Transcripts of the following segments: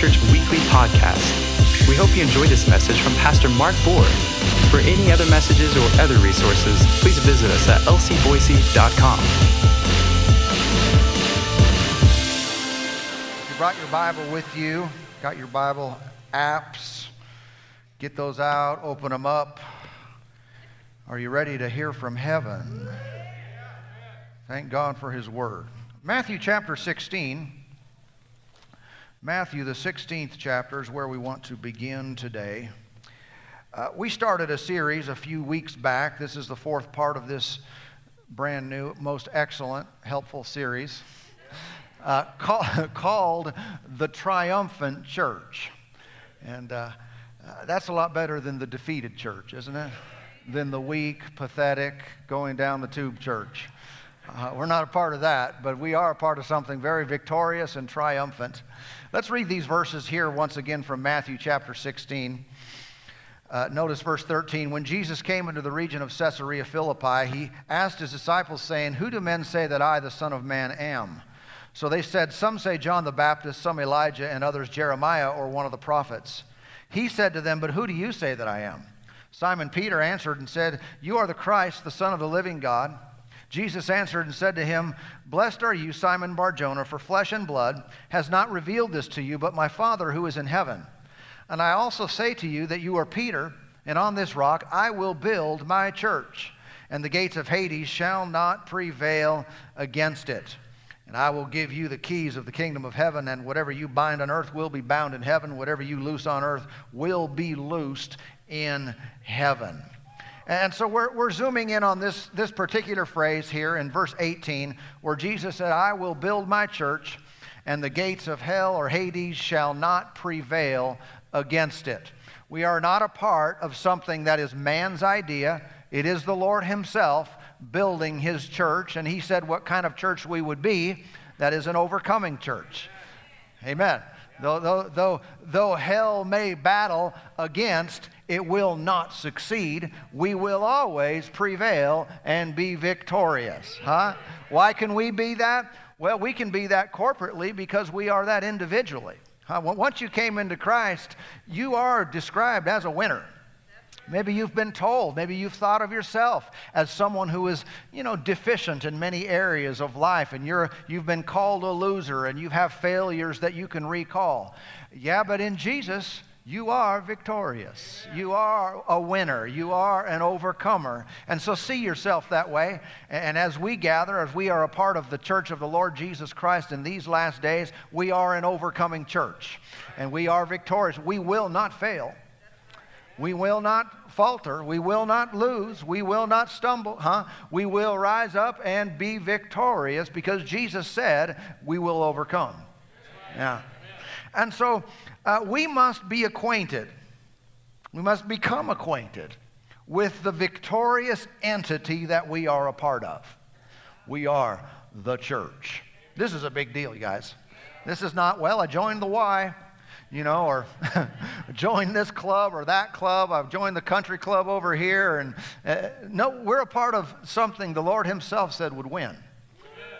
Church Weekly Podcast. We hope you enjoyed this message from Pastor Mark Boer. For any other messages or other resources, please visit us at lcboise.com. If you brought your Bible with you, got your Bible apps, get those out, open them up. Are you ready to hear from heaven? Thank God for His Word. Matthew chapter 16. Matthew, the 16th chapter, is where we want to begin today. Uh, we started a series a few weeks back. This is the fourth part of this brand new, most excellent, helpful series uh, call, called The Triumphant Church. And uh, uh, that's a lot better than the defeated church, isn't it? Than the weak, pathetic, going down the tube church. Uh, we're not a part of that, but we are a part of something very victorious and triumphant. Let's read these verses here once again from Matthew chapter 16. Uh, notice verse 13. When Jesus came into the region of Caesarea Philippi, he asked his disciples, saying, Who do men say that I, the Son of Man, am? So they said, Some say John the Baptist, some Elijah, and others Jeremiah or one of the prophets. He said to them, But who do you say that I am? Simon Peter answered and said, You are the Christ, the Son of the living God. Jesus answered and said to him, Blessed are you, Simon Barjona, for flesh and blood has not revealed this to you, but my Father who is in heaven. And I also say to you that you are Peter, and on this rock I will build my church, and the gates of Hades shall not prevail against it. And I will give you the keys of the kingdom of heaven, and whatever you bind on earth will be bound in heaven, whatever you loose on earth will be loosed in heaven. And so we're, we're zooming in on this, this particular phrase here in verse 18, where Jesus said, I will build my church, and the gates of hell or Hades shall not prevail against it. We are not a part of something that is man's idea. It is the Lord Himself building His church, and He said what kind of church we would be. That is an overcoming church. Amen. Though, though, though, though hell may battle against, it will not succeed. We will always prevail and be victorious. Huh? Why can we be that? Well, we can be that corporately because we are that individually. Huh? Once you came into Christ, you are described as a winner. Maybe you've been told, maybe you've thought of yourself as someone who is, you know, deficient in many areas of life and you're you've been called a loser and you have failures that you can recall. Yeah, but in Jesus, you are victorious. You are a winner. You are an overcomer. And so see yourself that way. And as we gather, as we are a part of the church of the Lord Jesus Christ in these last days, we are an overcoming church. And we are victorious. We will not fail. We will not falter. We will not lose. We will not stumble. Huh? We will rise up and be victorious because Jesus said we will overcome. Yeah. And so uh, we must be acquainted. We must become acquainted with the victorious entity that we are a part of. We are the church. This is a big deal, you guys. This is not, well, I joined the Y you know, or joined this club or that club. I've joined the country club over here. And uh, no, we're a part of something the Lord Himself said would win.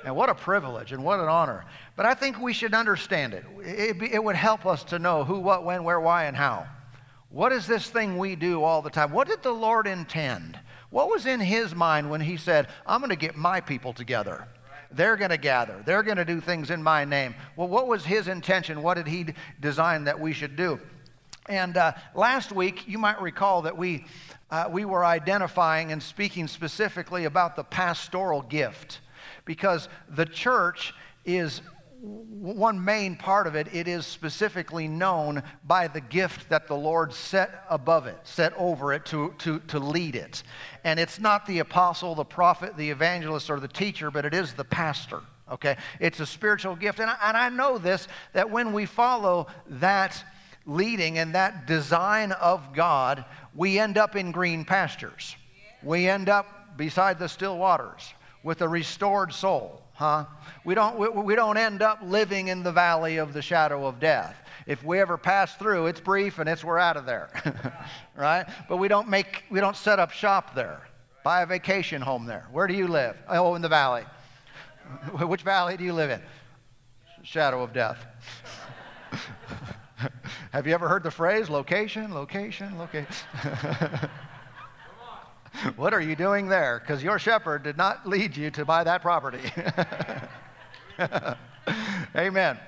And what a privilege and what an honor. But I think we should understand it. It, it would help us to know who, what, when, where, why, and how. What is this thing we do all the time? What did the Lord intend? What was in His mind when He said, I'm going to get my people together? They're going to gather. They're going to do things in my name. Well, what was his intention? What did he design that we should do? And uh, last week, you might recall that we, uh, we were identifying and speaking specifically about the pastoral gift because the church is one main part of it, it is specifically known by the gift that the Lord set above it, set over it to, to, to lead it. And it's not the apostle, the prophet, the evangelist, or the teacher, but it is the pastor. Okay? It's a spiritual gift. And I, and I know this that when we follow that leading and that design of God, we end up in green pastures. We end up beside the still waters with a restored soul huh? We don't, we, we don't end up living in the valley of the shadow of death. If we ever pass through, it's brief and it's we're out of there, right? But we don't make, we don't set up shop there, buy a vacation home there. Where do you live? Oh, in the valley. Which valley do you live in? Shadow of death. Have you ever heard the phrase location, location, location? what are you doing there? Because your shepherd did not lead you to buy that property. Amen.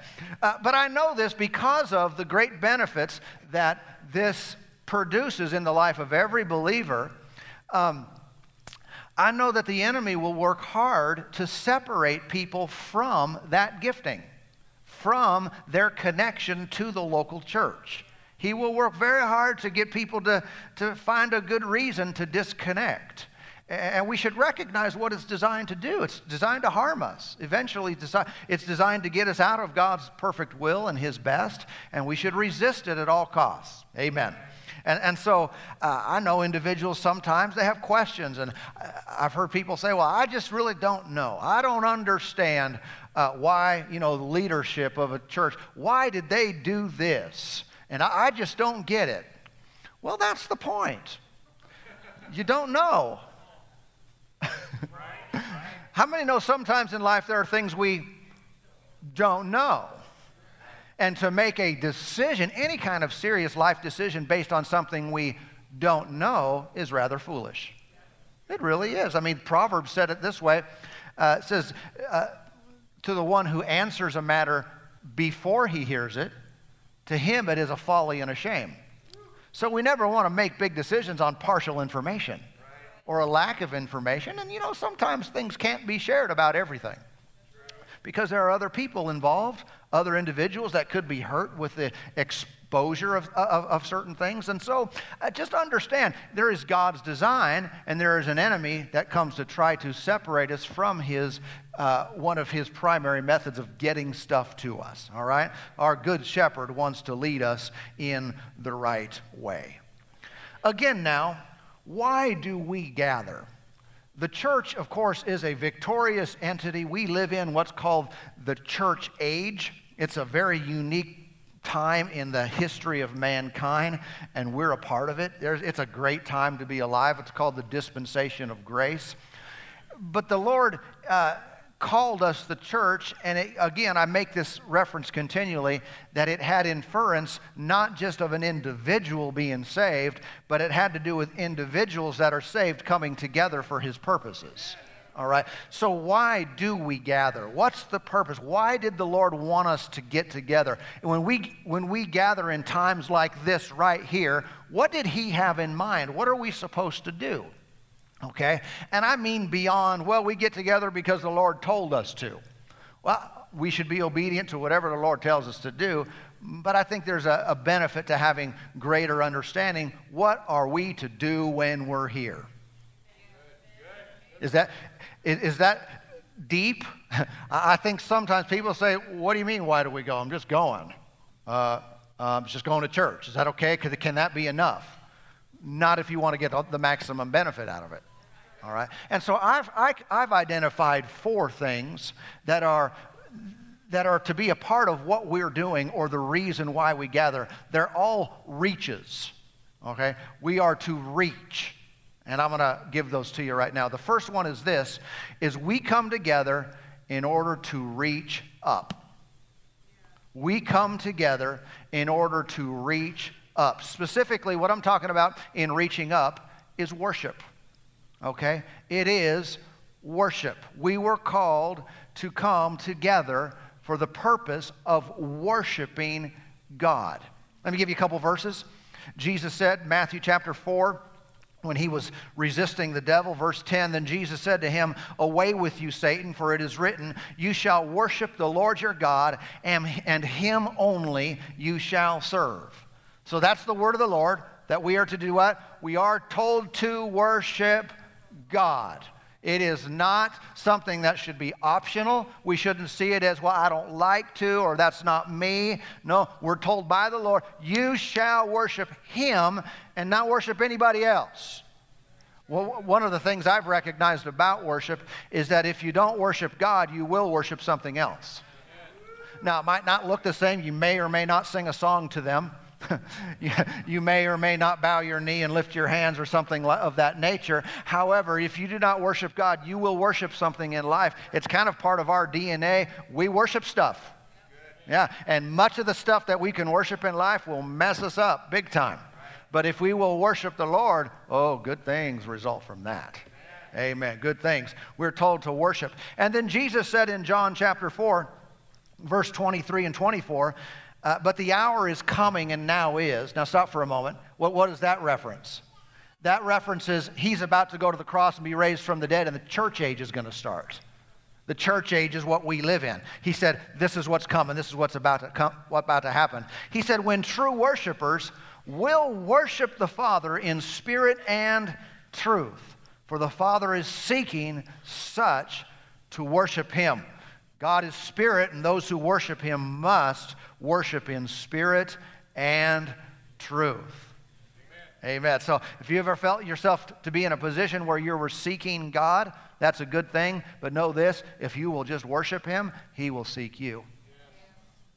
Uh, but I know this because of the great benefits that this produces in the life of every believer. Um, I know that the enemy will work hard to separate people from that gifting, from their connection to the local church. He will work very hard to get people to, to find a good reason to disconnect. And we should recognize what it's designed to do. It's designed to harm us. Eventually, it's designed to get us out of God's perfect will and His best, and we should resist it at all costs. Amen. And, and so uh, I know individuals sometimes they have questions, and I've heard people say, Well, I just really don't know. I don't understand uh, why, you know, the leadership of a church, why did they do this? And I, I just don't get it. Well, that's the point. You don't know. How many know sometimes in life there are things we don't know? And to make a decision, any kind of serious life decision based on something we don't know, is rather foolish. It really is. I mean, Proverbs said it this way uh, it says, uh, To the one who answers a matter before he hears it, to him it is a folly and a shame. So we never want to make big decisions on partial information or a lack of information. And you know, sometimes things can't be shared about everything because there are other people involved, other individuals that could be hurt with the exposure of, of, of certain things. And so uh, just understand there is God's design, and there is an enemy that comes to try to separate us from his. Uh, one of his primary methods of getting stuff to us, all right? Our good shepherd wants to lead us in the right way. Again, now, why do we gather? The church, of course, is a victorious entity. We live in what's called the church age. It's a very unique time in the history of mankind, and we're a part of it. There's, it's a great time to be alive. It's called the dispensation of grace. But the Lord uh, called us the church, and it, again, I make this reference continually that it had inference not just of an individual being saved, but it had to do with individuals that are saved coming together for his purposes. All right. So, why do we gather? What's the purpose? Why did the Lord want us to get together? And when we, when we gather in times like this right here, what did He have in mind? What are we supposed to do? Okay? And I mean beyond, well, we get together because the Lord told us to. Well, we should be obedient to whatever the Lord tells us to do, but I think there's a, a benefit to having greater understanding. What are we to do when we're here? Is that, is, is that deep? I think sometimes people say, What do you mean, why do we go? I'm just going. Uh, I'm just going to church. Is that okay? Can that be enough? Not if you want to get the maximum benefit out of it. All right? And so I've, I, have i have identified four things that are, that are to be a part of what we're doing or the reason why we gather. They're all reaches. Okay? We are to reach. And I'm going to give those to you right now. The first one is this is we come together in order to reach up. We come together in order to reach up. Specifically, what I'm talking about in reaching up is worship okay? It is worship. We were called to come together for the purpose of worshiping God. Let me give you a couple verses. Jesus said, Matthew chapter 4, when he was resisting the devil, verse 10, then Jesus said to him, Away with you, Satan, for it is written, You shall worship the Lord your God, and, and him only you shall serve. So that's the word of the Lord that we are to do what? We are told to worship God. It is not something that should be optional. We shouldn't see it as, well, I don't like to, or that's not me. No, we're told by the Lord, you shall worship Him and not worship anybody else. Well, one of the things I've recognized about worship is that if you don't worship God, you will worship something else. Now, it might not look the same. You may or may not sing a song to them. you may or may not bow your knee and lift your hands or something of that nature. However, if you do not worship God, you will worship something in life. It's kind of part of our DNA. We worship stuff. Yeah, and much of the stuff that we can worship in life will mess us up big time. But if we will worship the Lord, oh, good things result from that. Amen. Good things. We're told to worship. And then Jesus said in John chapter 4, verse 23 and 24, uh, but the hour is coming and now is. Now stop for a moment. What, what is that reference? That references he's about to go to the cross and be raised from the dead, and the church age is going to start. The church age is what we live in. He said, This is what's coming. This is what's about to come, what about to happen. He said, When true worshipers will worship the Father in spirit and truth, for the Father is seeking such to worship him. God is spirit, and those who worship him must worship in spirit and truth. Amen. So if you ever felt yourself to be in a position where you were seeking God, that's a good thing. But know this if you will just worship Him, He will seek you.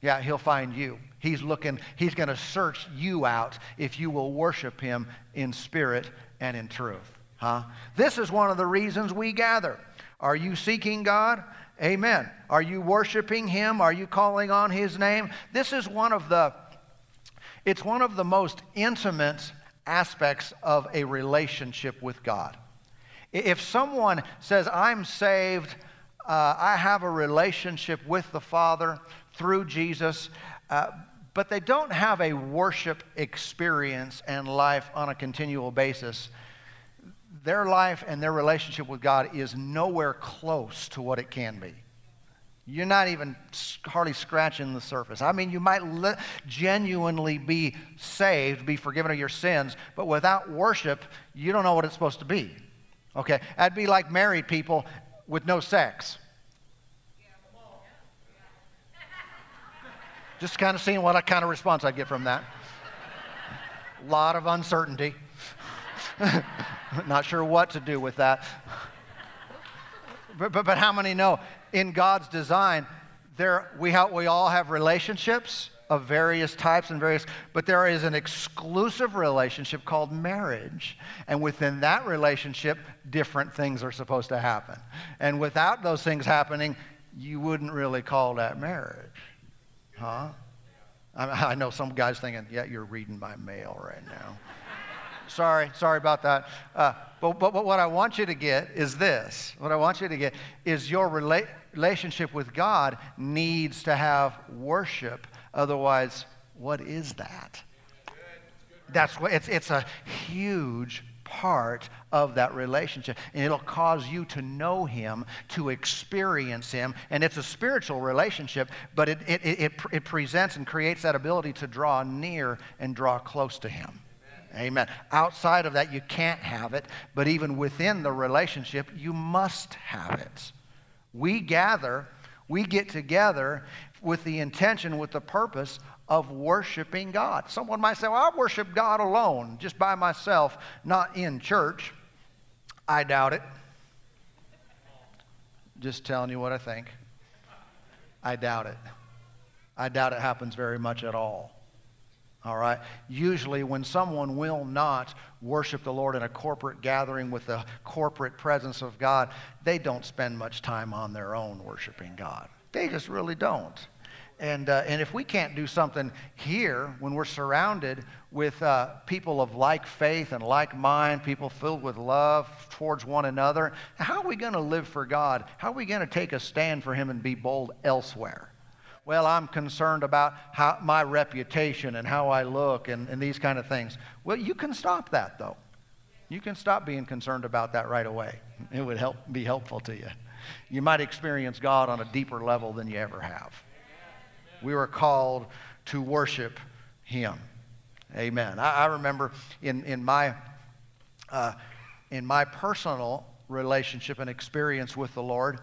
Yeah, He'll find you. He's looking, He's going to search you out if you will worship Him in spirit and in truth. Huh? This is one of the reasons we gather. Are you seeking God? Amen. Are you worshiping Him? Are you calling on His name? This is one of the, it's one of the most intimate aspects of a relationship with God. If someone says, I'm saved, uh, I have a relationship with the Father through Jesus, uh, but they don't have a worship experience and life on a continual basis, their life and their relationship with God is nowhere close to what it can be. You're not even hardly scratching the surface. I mean, you might le- genuinely be saved, be forgiven of your sins, but without worship, you don't know what it's supposed to be. Okay? That'd be like married people with no sex. Just kind of seeing what kind of response I'd get from that. A lot of uncertainty. Not sure what to do with that. But, but, but how many know in God's design, there, we, ha- we all have relationships of various types and various, but there is an exclusive relationship called marriage. And within that relationship, different things are supposed to happen. And without those things happening, you wouldn't really call that marriage. Huh? I, I know some guys thinking, yeah, you're reading my mail right now. Sorry, sorry about that. Uh, but, but, but what I want you to get is this. What I want you to get is your rela- relationship with God needs to have worship. Otherwise, what is that? That's what it's, it's a huge part of that relationship. And it'll cause you to know Him, to experience Him. And it's a spiritual relationship, but it, it, it, it, presents and creates that ability to draw near and draw close to Him. Amen. Outside of that, you can't have it, but even within the relationship, you must have it. We gather, we get together with the intention, with the purpose of worshiping God. Someone might say, Well, I worship God alone, just by myself, not in church. I doubt it. Just telling you what I think. I doubt it. I doubt it happens very much at all. All right? Usually, when someone will not worship the Lord in a corporate gathering with the corporate presence of God, they don't spend much time on their own worshiping God. They just really don't. And, uh, and if we can't do something here when we're surrounded with uh, people of like faith and like mind, people filled with love towards one another, how are we going to live for God? How are we going to take a stand for Him and be bold elsewhere? Well, I'm concerned about how, my reputation and how I look and, and these kind of things. Well, you can stop that, though. You can stop being concerned about that right away. It would help, be helpful to you. You might experience God on a deeper level than you ever have. We were called to worship Him. Amen. I, I remember in, in, my, uh, in my personal relationship and experience with the Lord,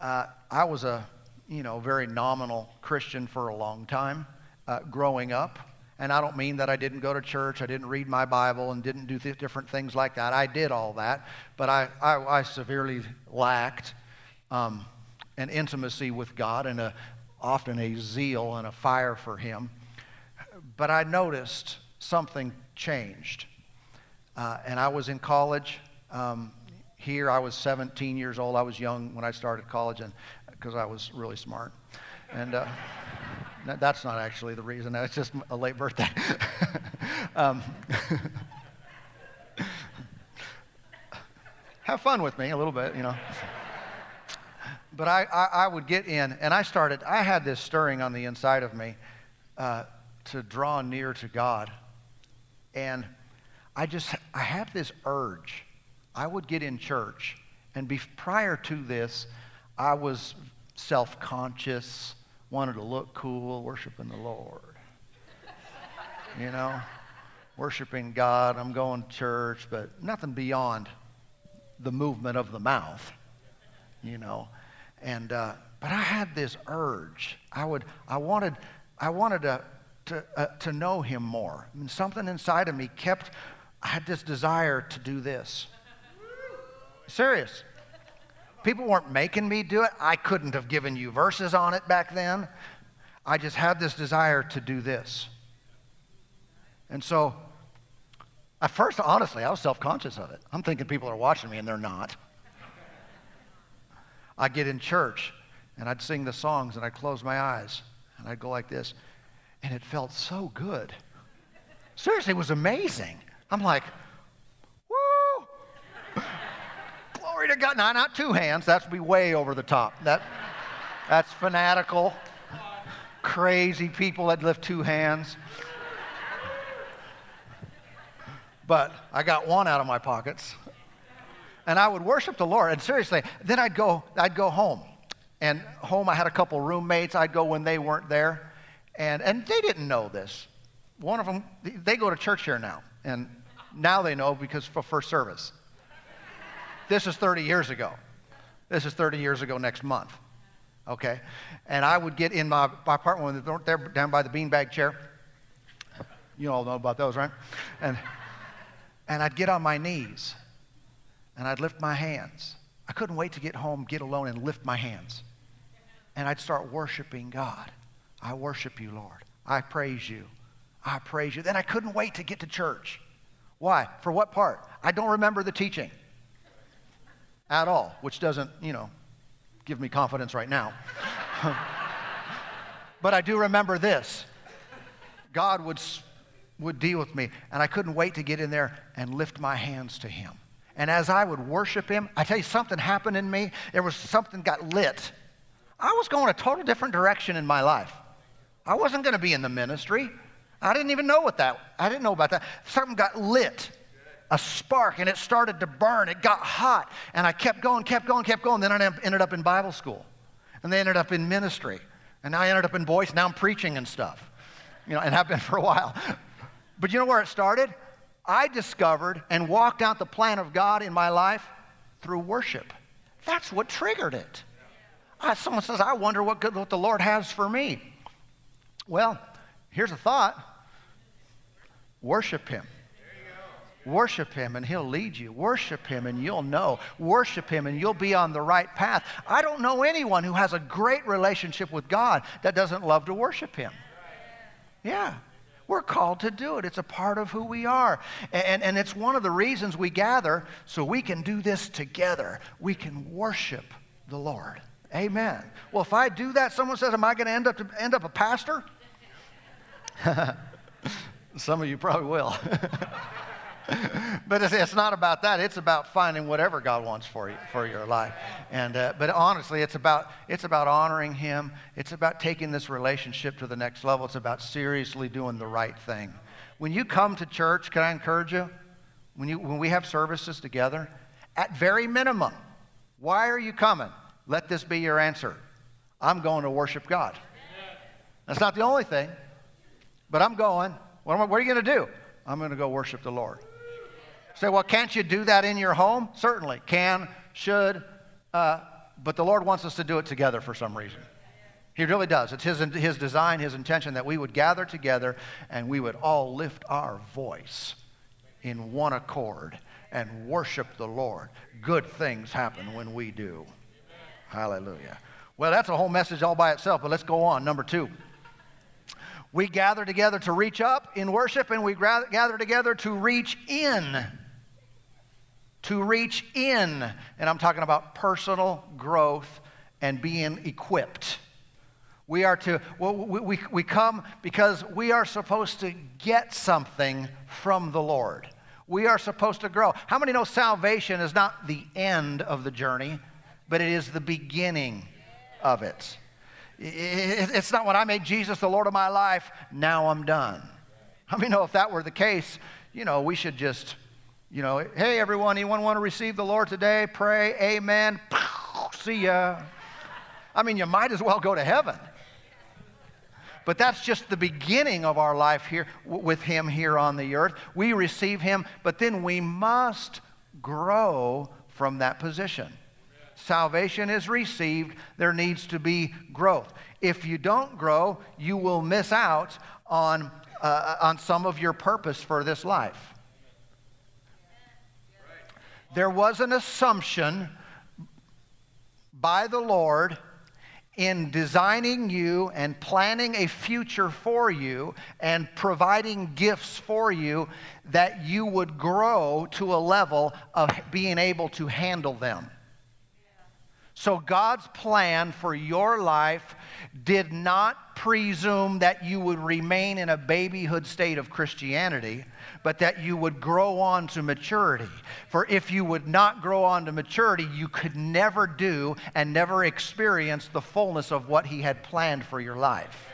uh, I was a you know, very nominal Christian for a long time uh, growing up. And I don't mean that I didn't go to church, I didn't read my Bible, and didn't do th- different things like that. I did all that, but I, I, I severely lacked um, an intimacy with God and a, often a zeal and a fire for Him. But I noticed something changed. Uh, and I was in college. Um, here, I was 17 years old. I was young when I started college, and because I was really smart. And uh, that's not actually the reason. That's just a late birthday. um, have fun with me a little bit, you know. But I, I, I, would get in, and I started, I had this stirring on the inside of me uh, to draw near to God. And I just, I have this urge. I would get in church, and be, prior to this, I was self conscious, wanted to look cool, worshiping the Lord. you know, worshiping God, I'm going to church, but nothing beyond the movement of the mouth, you know. And uh, but I had this urge. I would, I wanted, I wanted to to uh, to know Him more. I mean, something inside of me kept. I had this desire to do this. Serious. People weren't making me do it. I couldn't have given you verses on it back then. I just had this desire to do this. And so at first, honestly, I was self conscious of it. I'm thinking people are watching me, and they're not. I'd get in church and I'd sing the songs and I'd close my eyes and I'd go like this. And it felt so good. Seriously, it was amazing. I'm like, woo! Glory to God. Now, not two hands. That's be way over the top. That, that's fanatical, crazy people that lift two hands. but I got one out of my pockets. And I would worship the Lord. And seriously, then I'd go, I'd go home. And home, I had a couple roommates. I'd go when they weren't there. And, and they didn't know this. One of them, they go to church here now. And now they know because for first service. This is 30 years ago. This is 30 years ago next month. Okay? And I would get in my, my apartment when they're down by the beanbag chair. You all know about those, right? And and I'd get on my knees and I'd lift my hands. I couldn't wait to get home, get alone, and lift my hands. And I'd start worshiping God. I worship you, Lord. I praise you. I praise you. Then I couldn't wait to get to church. Why? For what part? I don't remember the teaching at all, which doesn't, you know, give me confidence right now. but I do remember this God would would deal with me. And I couldn't wait to get in there and lift my hands to him. And as I would worship him, I tell you, something happened in me. There was something got lit. I was going a total different direction in my life. I wasn't going to be in the ministry. I didn't even know what that, I didn't know about that. Something got lit, a spark, and it started to burn. It got hot. And I kept going, kept going, kept going. Then I ended up in Bible school. And they ended up in ministry. And now I ended up in Boise. Now I'm preaching and stuff. You know, and have been for a while. But you know where it started? I discovered and walked out the plan of God in my life through worship. That's what triggered it. Uh, someone says, I wonder what, good, what the Lord has for me. Well, here's a thought worship Him. Worship Him and He'll lead you. Worship Him and you'll know. Worship Him and you'll be on the right path. I don't know anyone who has a great relationship with God that doesn't love to worship Him. Yeah. We're called to do it. It's a part of who we are. And, and it's one of the reasons we gather so we can do this together. We can worship the Lord. Amen. Well, if I do that, someone says, Am I going to end up to end up a pastor? Some of you probably will. but it's, it's, not about that. It's about finding whatever God wants for you for your life. And uh, but honestly, it's about it's about honoring Him. It's about taking this relationship to the next level. It's about seriously doing the right thing. When you come to church, can I encourage you? When you when we have services together, at very minimum, why are you coming? Let this be your answer. I'm going to worship God. That's not the only thing, but I'm going. What, I, what are you going to do? I'm going to go worship the Lord. Say, well, can't you do that in your home? Certainly, can, should, uh, but the Lord wants us to do it together for some reason. He really does. It's his, his design, His intention that we would gather together and we would all lift our voice in one accord and worship the Lord. Good things happen when we do. Hallelujah. Well, that's a whole message all by itself, but let's go on. Number two. We gather together to reach up in worship, and we gather together to reach in to reach in. And I'm talking about personal growth and being equipped. We are to, well, we, we, we come because we are supposed to get something from the Lord. We are supposed to grow. How many know salvation is not the end of the journey, but it is the beginning of it? It's not when I made Jesus the Lord of my life, now I'm done. How many know if that were the case, you know, we should just, you know, hey everyone, anyone want to receive the Lord today? Pray, amen. See ya. I mean, you might as well go to heaven. But that's just the beginning of our life here with Him here on the earth. We receive Him, but then we must grow from that position. Salvation is received, there needs to be growth. If you don't grow, you will miss out on, uh, on some of your purpose for this life. There was an assumption by the Lord in designing you and planning a future for you and providing gifts for you that you would grow to a level of being able to handle them. So, God's plan for your life did not presume that you would remain in a babyhood state of Christianity but that you would grow on to maturity. For if you would not grow on to maturity, you could never do and never experience the fullness of what He had planned for your life.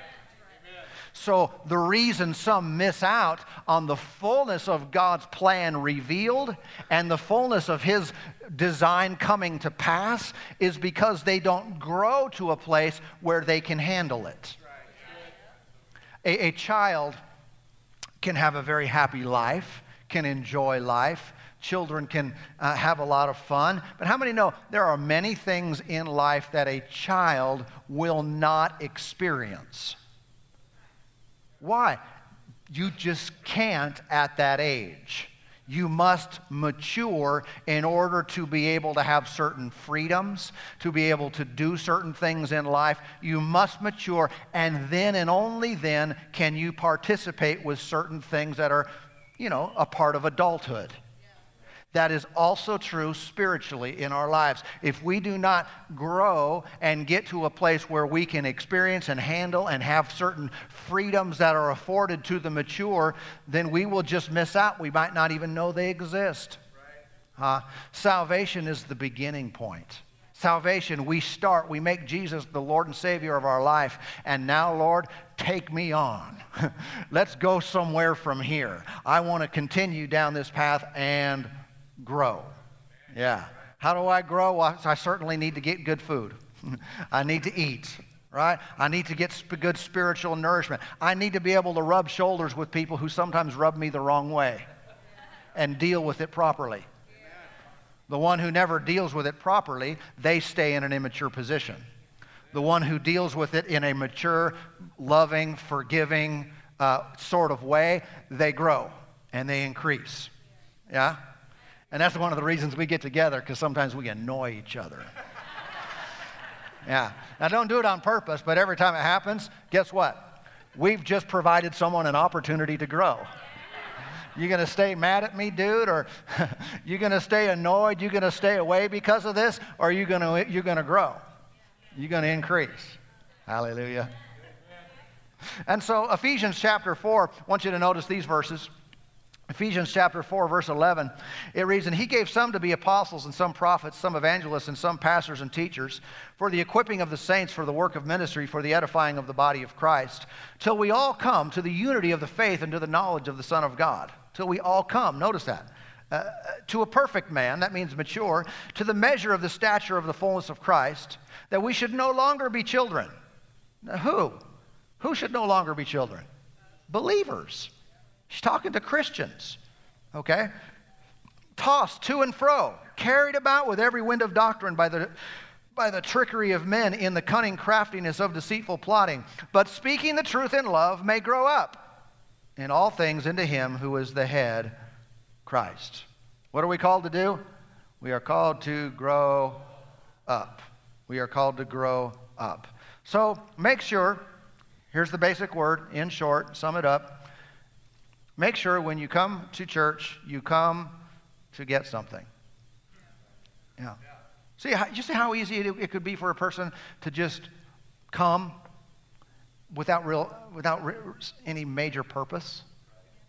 So, the reason some miss out on the fullness of God's plan revealed and the fullness of His design coming to pass is because they don't grow to a place where they can handle it. A, a child can have a very happy life, can enjoy life. Children can uh, have a lot of fun. But how many know there are many things in life that a child will not experience? Why? You just can't at that age you must mature in order to be able to have certain freedoms, to be able to do certain things in life. You must mature, and then and only then can you participate with certain things that are, you know, a part of adulthood. That is also true spiritually in our lives. If we do not grow and get to a place where we can experience and handle and have certain freedoms that are afforded to the mature, then we will just miss out. We might not even know they exist. Uh, salvation is the beginning point. Salvation, we start, we make Jesus the Lord and Savior of our life. And now, Lord, take me on. Let's go somewhere from here. I want to continue down this path and grow. Yeah. How do I grow? Well, I certainly need to get good food. I need to eat, right? I need to get good spiritual nourishment. I need to be able to rub shoulders with people who sometimes rub me the wrong way and deal with it properly. The one who never deals with it properly, they stay in an immature position. The one who deals with it in a mature, loving, forgiving uh, sort of way, they grow and they increase. Yeah? And that's one of the reasons we get together, because sometimes we annoy each other. yeah. Now, don't do it on purpose, but every time it happens, guess what? We've just provided someone an opportunity to grow. You gonna stay mad at me, dude, or you gonna stay annoyed? You gonna stay away because of this, or are you gonna you gonna grow? You're gonna increase? Hallelujah. And so Ephesians chapter four. I want you to notice these verses. Ephesians chapter 4, verse 11, it reads, And he gave some to be apostles, and some prophets, some evangelists, and some pastors and teachers, for the equipping of the saints for the work of ministry, for the edifying of the body of Christ, till we all come to the unity of the faith and to the knowledge of the Son of God. Till we all come, notice that. Uh, to a perfect man, that means mature, to the measure of the stature of the fullness of Christ, that we should no longer be children. Now, who? Who should no longer be children? Believers She's talking to Christians, okay? Tossed to and fro, carried about with every wind of doctrine by the, by the trickery of men in the cunning craftiness of deceitful plotting. But speaking the truth in love may grow up in all things into him who is the head, Christ. What are we called to do? We are called to grow up. We are called to grow up. So make sure, here's the basic word in short, sum it up Make sure when you come to church, you come to get something. Yeah. See, you see how easy it, could be for a person to just come without, real, without any major purpose,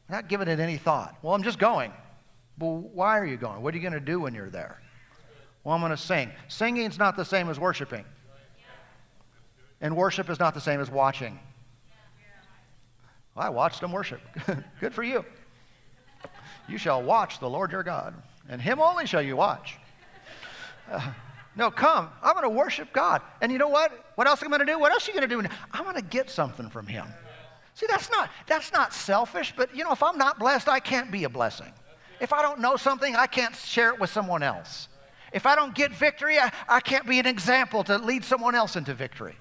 not giving it any thought. Well, I'm just going. Well, why are you going? What are you going to do when you're there? Well, I'm going to sing. Singing's not the same as worshiping. And worship is not the same as watching. I watched them worship. Good for you. You shall watch the Lord your God, and him only shall you watch. Uh, no, come. I'm going to worship God. And you know what? What else am I going to do? What else are you going to do? I'm going to get something from him. See, that's not, that's not selfish, but you know, if I'm not blessed, I can't be a blessing. If I don't know something, I can't share it with someone else. If I don't get victory, I, I can't be an example to lead someone else into victory.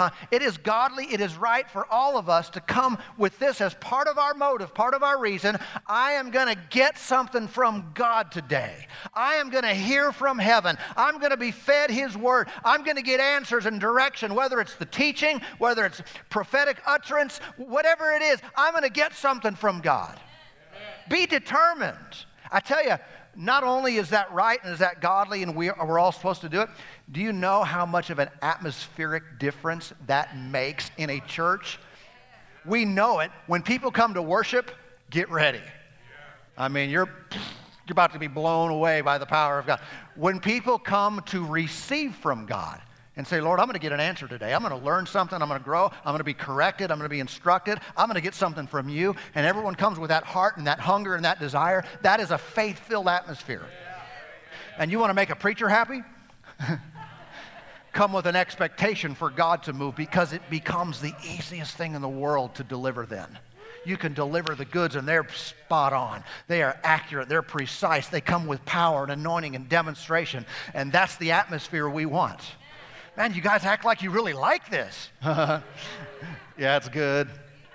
Huh? It is godly, it is right for all of us to come with this as part of our motive, part of our reason. I am going to get something from God today. I am going to hear from heaven. I'm going to be fed His word. I'm going to get answers and direction, whether it's the teaching, whether it's prophetic utterance, whatever it is. I'm going to get something from God. Be determined. I tell you, not only is that right and is that godly and we, we're all supposed to do it, do you know how much of an atmospheric difference that makes in a church? We know it. When people come to worship, get ready. I mean, you're, you're about to be blown away by the power of God. When people come to receive from God, and say, Lord, I'm going to get an answer today. I'm going to learn something. I'm going to grow. I'm going to be corrected. I'm going to be instructed. I'm going to get something from you. And everyone comes with that heart and that hunger and that desire. That is a faith filled atmosphere. And you want to make a preacher happy? Come with an expectation for God to move because it becomes the easiest thing in the world to deliver then you can deliver the goods and they're spot on. They are accurate, they're precise, they come with power and anointing and demonstration. And that's the atmosphere we want. Man, you guys act like you really like this. yeah, it's good.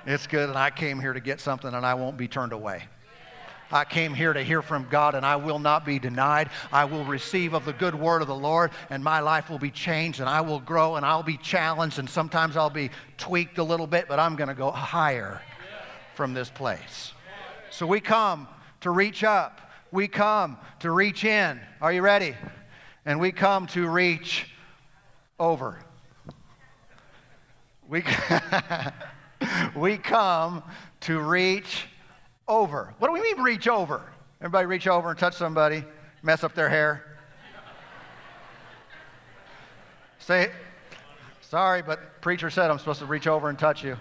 It's good. And I came here to get something and I won't be turned away. I came here to hear from God and I will not be denied. I will receive of the good word of the Lord and my life will be changed and I will grow and I'll be challenged and sometimes I'll be tweaked a little bit, but I'm going to go higher from this place. So we come to reach up. We come to reach in. Are you ready? And we come to reach over. We, we come to reach over. What do we mean reach over? Everybody reach over and touch somebody, mess up their hair. Say, sorry, but preacher said I'm supposed to reach over and touch you.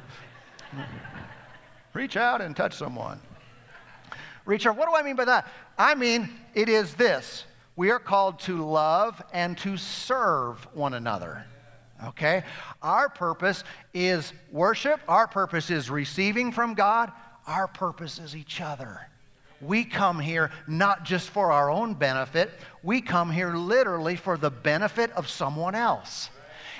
reach out and touch someone. Reach over. What do I mean by that? I mean, it is this we are called to love and to serve one another. Okay? Our purpose is worship, our purpose is receiving from God, our purpose is each other. We come here not just for our own benefit, we come here literally for the benefit of someone else.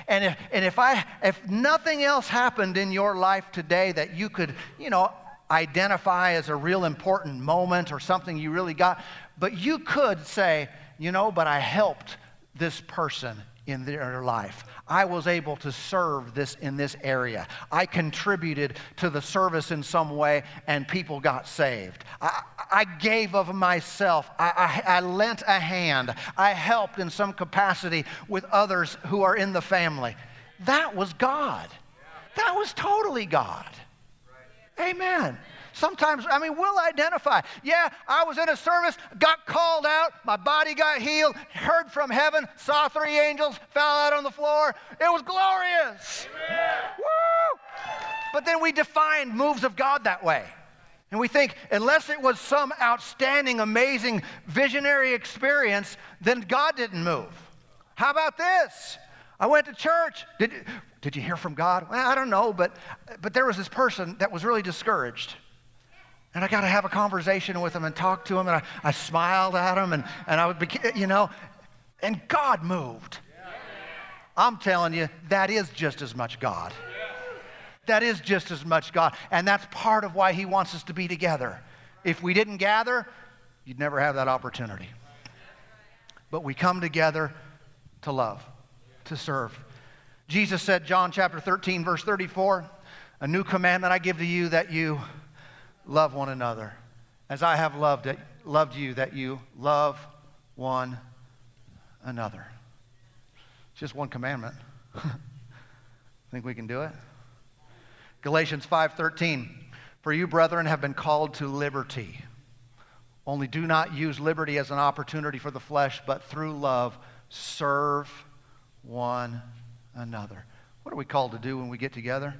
And if, and if, I, if nothing else happened in your life today that you could, you know, identify as a real important moment or something you really got, but you could say, you know, but I helped this person in their life. I was able to serve this in this area. I contributed to the service in some way and people got saved. I, I gave of myself. I, I, I lent a hand. I helped in some capacity with others who are in the family. That was God. That was totally God. Amen. Sometimes, I mean, we'll identify. Yeah, I was in a service, got called out, my body got healed, heard from heaven, saw three angels, fell out on the floor. It was glorious. Woo! But then we define moves of God that way. And we think, unless it was some outstanding, amazing, visionary experience, then God didn't move. How about this? I went to church. Did, did you hear from God? Well, I don't know, but, but there was this person that was really discouraged. And I got to have a conversation with him and talk to him. And I, I smiled at him and, and I would be, you know, and God moved. I'm telling you, that is just as much God. That is just as much God. And that's part of why He wants us to be together. If we didn't gather, you'd never have that opportunity. But we come together to love, to serve. Jesus said, John chapter 13, verse 34, a new commandment I give to you that you love one another as I have loved, it, loved you, that you love one another. Just one commandment. Think we can do it? Galatians 5:13 For you brethren have been called to liberty. Only do not use liberty as an opportunity for the flesh, but through love serve one another. What are we called to do when we get together?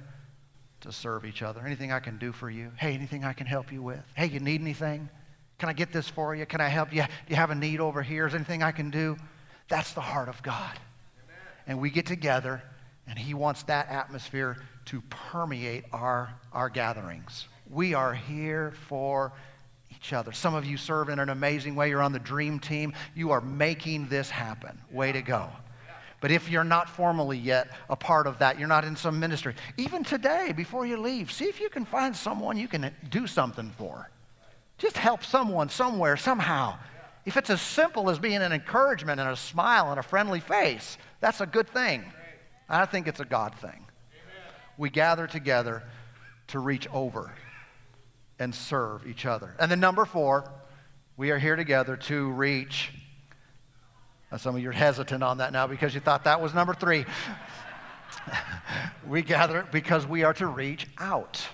To serve each other. Anything I can do for you? Hey, anything I can help you with? Hey, you need anything? Can I get this for you? Can I help you? Do you have a need over here? Is there anything I can do? That's the heart of God. Amen. And we get together, and He wants that atmosphere to permeate our, our gatherings. We are here for each other. Some of you serve in an amazing way. You're on the dream team. You are making this happen. Way to go. But if you're not formally yet a part of that, you're not in some ministry, even today, before you leave, see if you can find someone you can do something for. Just help someone somewhere, somehow. If it's as simple as being an encouragement and a smile and a friendly face, that's a good thing. I think it's a God thing. We gather together to reach over and serve each other. And then, number four, we are here together to reach. Some of you are hesitant on that now because you thought that was number three. we gather because we are to reach out.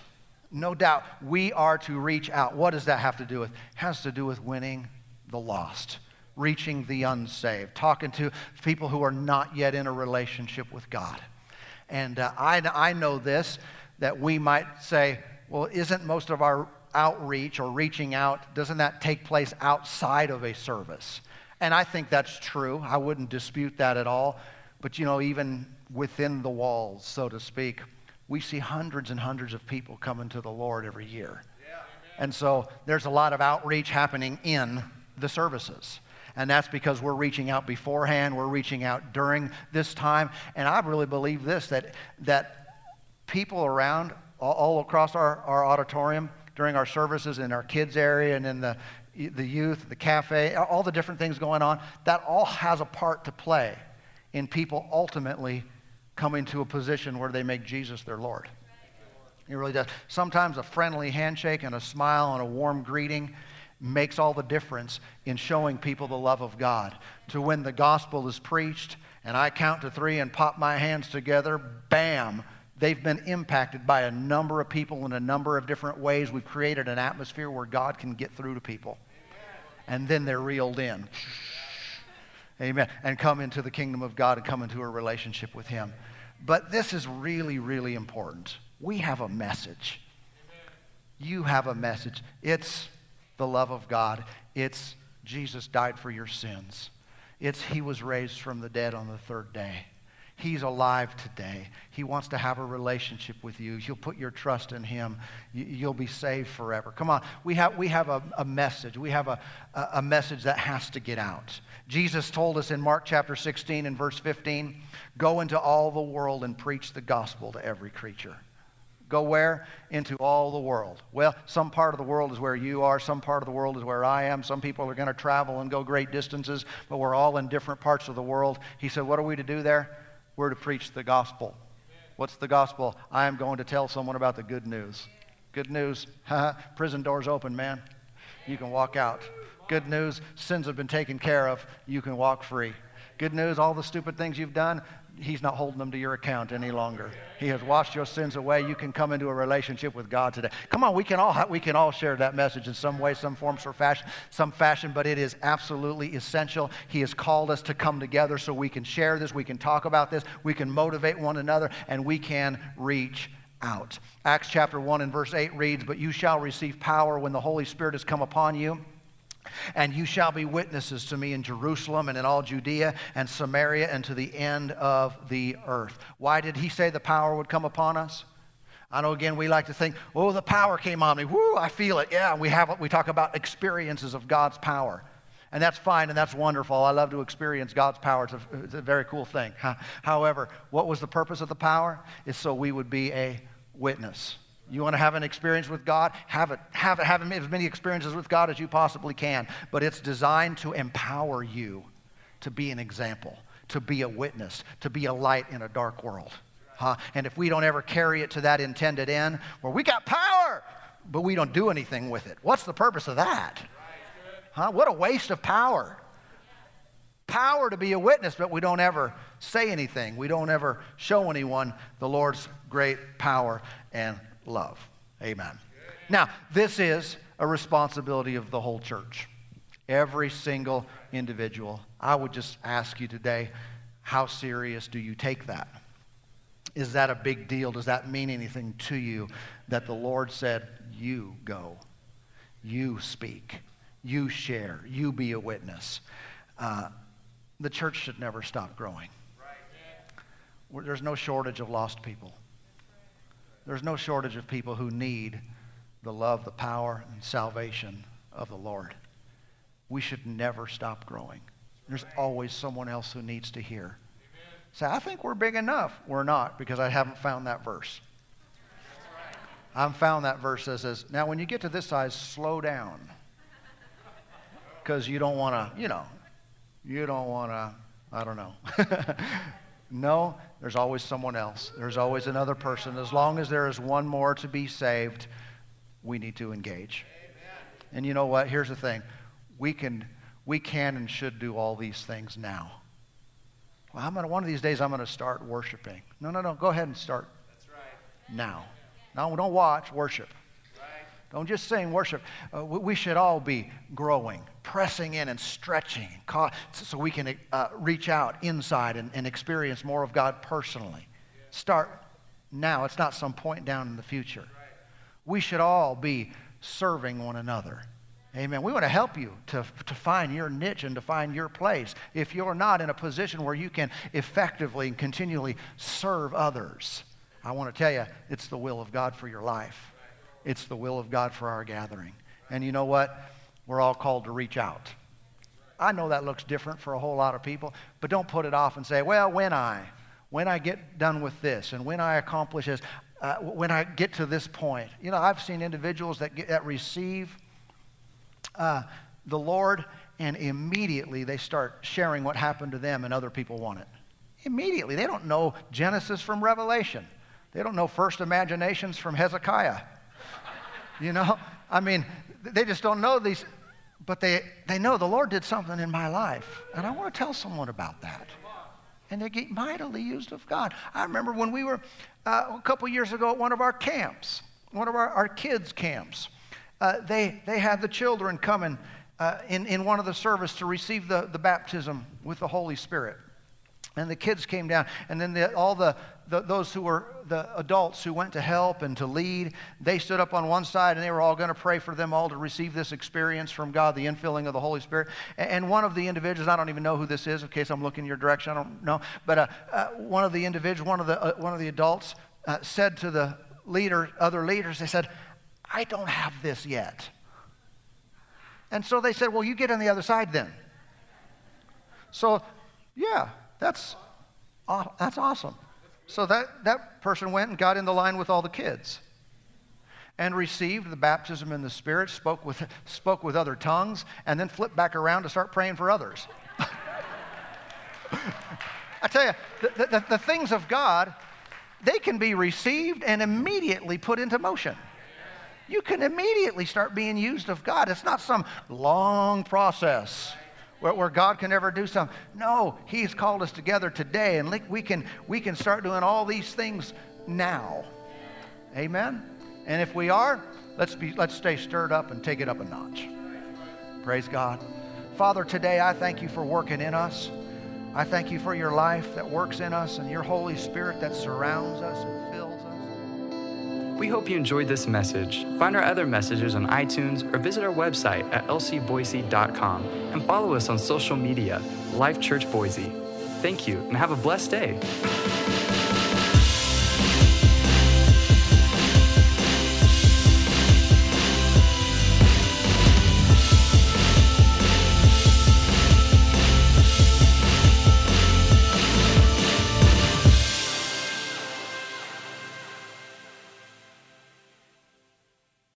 No doubt, we are to reach out. What does that have to do with? It has to do with winning the lost, reaching the unsaved, talking to people who are not yet in a relationship with God. And uh, I, I know this that we might say, well, isn't most of our outreach or reaching out, doesn't that take place outside of a service? And I think that's true. I wouldn't dispute that at all. But you know, even within the walls, so to speak, we see hundreds and hundreds of people coming to the Lord every year. Yeah, and so there's a lot of outreach happening in the services. And that's because we're reaching out beforehand, we're reaching out during this time. And I really believe this that, that people around all, all across our, our auditorium during our services in our kids' area and in the, the youth, the cafe, all the different things going on, that all has a part to play in people ultimately coming to a position where they make Jesus their Lord. It really does. Sometimes a friendly handshake and a smile and a warm greeting makes all the difference in showing people the love of God. To when the gospel is preached and I count to three and pop my hands together, bam, they've been impacted by a number of people in a number of different ways. We've created an atmosphere where God can get through to people. And then they're reeled in. Amen. And come into the kingdom of God and come into a relationship with Him. But this is really, really important. We have a message. You have a message. It's the love of God. It's Jesus died for your sins. It's He was raised from the dead on the third day. He's alive today. He wants to have a relationship with you. You'll put your trust in Him. You'll be saved forever. Come on. We have, we have a, a message. We have a, a message that has to get out. Jesus told us in Mark chapter 16 and verse 15 go into all the world and preach the gospel to every creature. Go where? Into all the world. Well, some part of the world is where you are, some part of the world is where I am. Some people are going to travel and go great distances, but we're all in different parts of the world. He said, What are we to do there? We're to preach the gospel. What's the gospel? I am going to tell someone about the good news. Good news. Prison doors open, man. You can walk out. Good news. Sins have been taken care of. You can walk free. Good news. All the stupid things you've done, He's not holding them to your account any longer. He has washed your sins away. You can come into a relationship with God today. Come on, we can all we can all share that message in some way, some form, or fashion, some fashion, but it is absolutely essential. He has called us to come together so we can share this, we can talk about this, we can motivate one another, and we can reach out. Acts chapter 1 and verse 8 reads, But you shall receive power when the Holy Spirit has come upon you and you shall be witnesses to me in Jerusalem and in all Judea and Samaria and to the end of the earth. Why did he say the power would come upon us? I know again we like to think, oh, the power came on me. Woo, I feel it. Yeah, we have we talk about experiences of God's power. And that's fine and that's wonderful. I love to experience God's power. It's a, it's a very cool thing. However, what was the purpose of the power? Is so we would be a witness. You want to have an experience with God? Have it. Have it. Have as many experiences with God as you possibly can. But it's designed to empower you to be an example, to be a witness, to be a light in a dark world. Huh? And if we don't ever carry it to that intended end, where we got power, but we don't do anything with it, what's the purpose of that? Huh? What a waste of power. power to be a witness, but we don't ever say anything. We don't ever show anyone the Lord's great power and love. Amen. Now, this is a responsibility of the whole church. Every single individual. I would just ask you today, how serious do you take that? Is that a big deal? Does that mean anything to you that the Lord said, You go, you speak, you share, you be a witness? Uh, the church should never stop growing. There's no shortage of lost people. There's no shortage of people who need the love, the power, and salvation of the Lord. We should never stop growing. There's always someone else who needs to hear. Say, I think we're big enough. We're not because I haven't found that verse. I haven't found that verse that says, now when you get to this size, slow down. Because you don't want to, you know, you don't want to, I don't know. no, there's always someone else. There's always another person. As long as there is one more to be saved, we need to engage. And you know what? Here's the thing. We can, we can and should do all these things now. Well, I'm gonna, one of these days I'm going to start worshiping. No, no, no. Go ahead and start That's right. now. No, don't watch, worship. Don't just sing, worship. Uh, we should all be growing, pressing in and stretching so we can uh, reach out inside and, and, experience more of God personally. Start now. It's not some point down in the future. We should all be serving one another. Amen. We want to help you to, to find your niche and to find your place. If you're not in a position where you can effectively and continually serve others, I want to tell you, it's the will of God for your life. It's the will of God for our gathering. And you know what? We're all called to reach out. I know that looks different for a whole lot of people, but don't put it off and say, well, when I, when I get done with this and when I accomplish this, uh, when I get to this point. You know, I've seen individuals that, get, that receive uh, the Lord and immediately they start sharing what happened to them and other people want it. Immediately. They don't know Genesis from Revelation. They don't know first imaginations from Hezekiah. You know? I mean, they just don't know these, but they, they know the Lord did something in my life. And I want to tell someone about that. And they get mightily used of God. I remember when we were uh, a couple years ago at one of our camps, one of our, our kids' camps. Uh, they, they had the children coming uh, in, in one of the service to receive the, the baptism with the Holy Spirit. And the kids came down, and then the, all the, the, those who were the adults who went to help and to lead, they stood up on one side and they were all going to pray for them all to receive this experience from God, the infilling of the Holy Spirit. And one of the individuals, I don't even know who this is, in case I'm looking your direction, I don't know, but uh, uh, one of the individuals, one of the, uh, one of the adults uh, said to the leader, other leaders, they said, I don't have this yet. And so they said, Well, you get on the other side then. So, yeah, that's, that's awesome. So that, that person went and got in the line with all the kids and received the baptism in the Spirit, spoke with, spoke with other tongues, and then flipped back around to start praying for others. I tell you, the, the, the things of God, they can be received and immediately put into motion you can immediately start being used of God. It's not some long process where, where God can never do something. No, He's called us together today, and we can, we can start doing all these things now. Amen? And if we are, let's, be, let's stay stirred up and take it up a notch. Praise God. Father, today I thank you for working in us. I thank you for your life that works in us and your Holy Spirit that surrounds us. We hope you enjoyed this message. Find our other messages on iTunes or visit our website at lcboise.com and follow us on social media, Life Church Boise. Thank you and have a blessed day.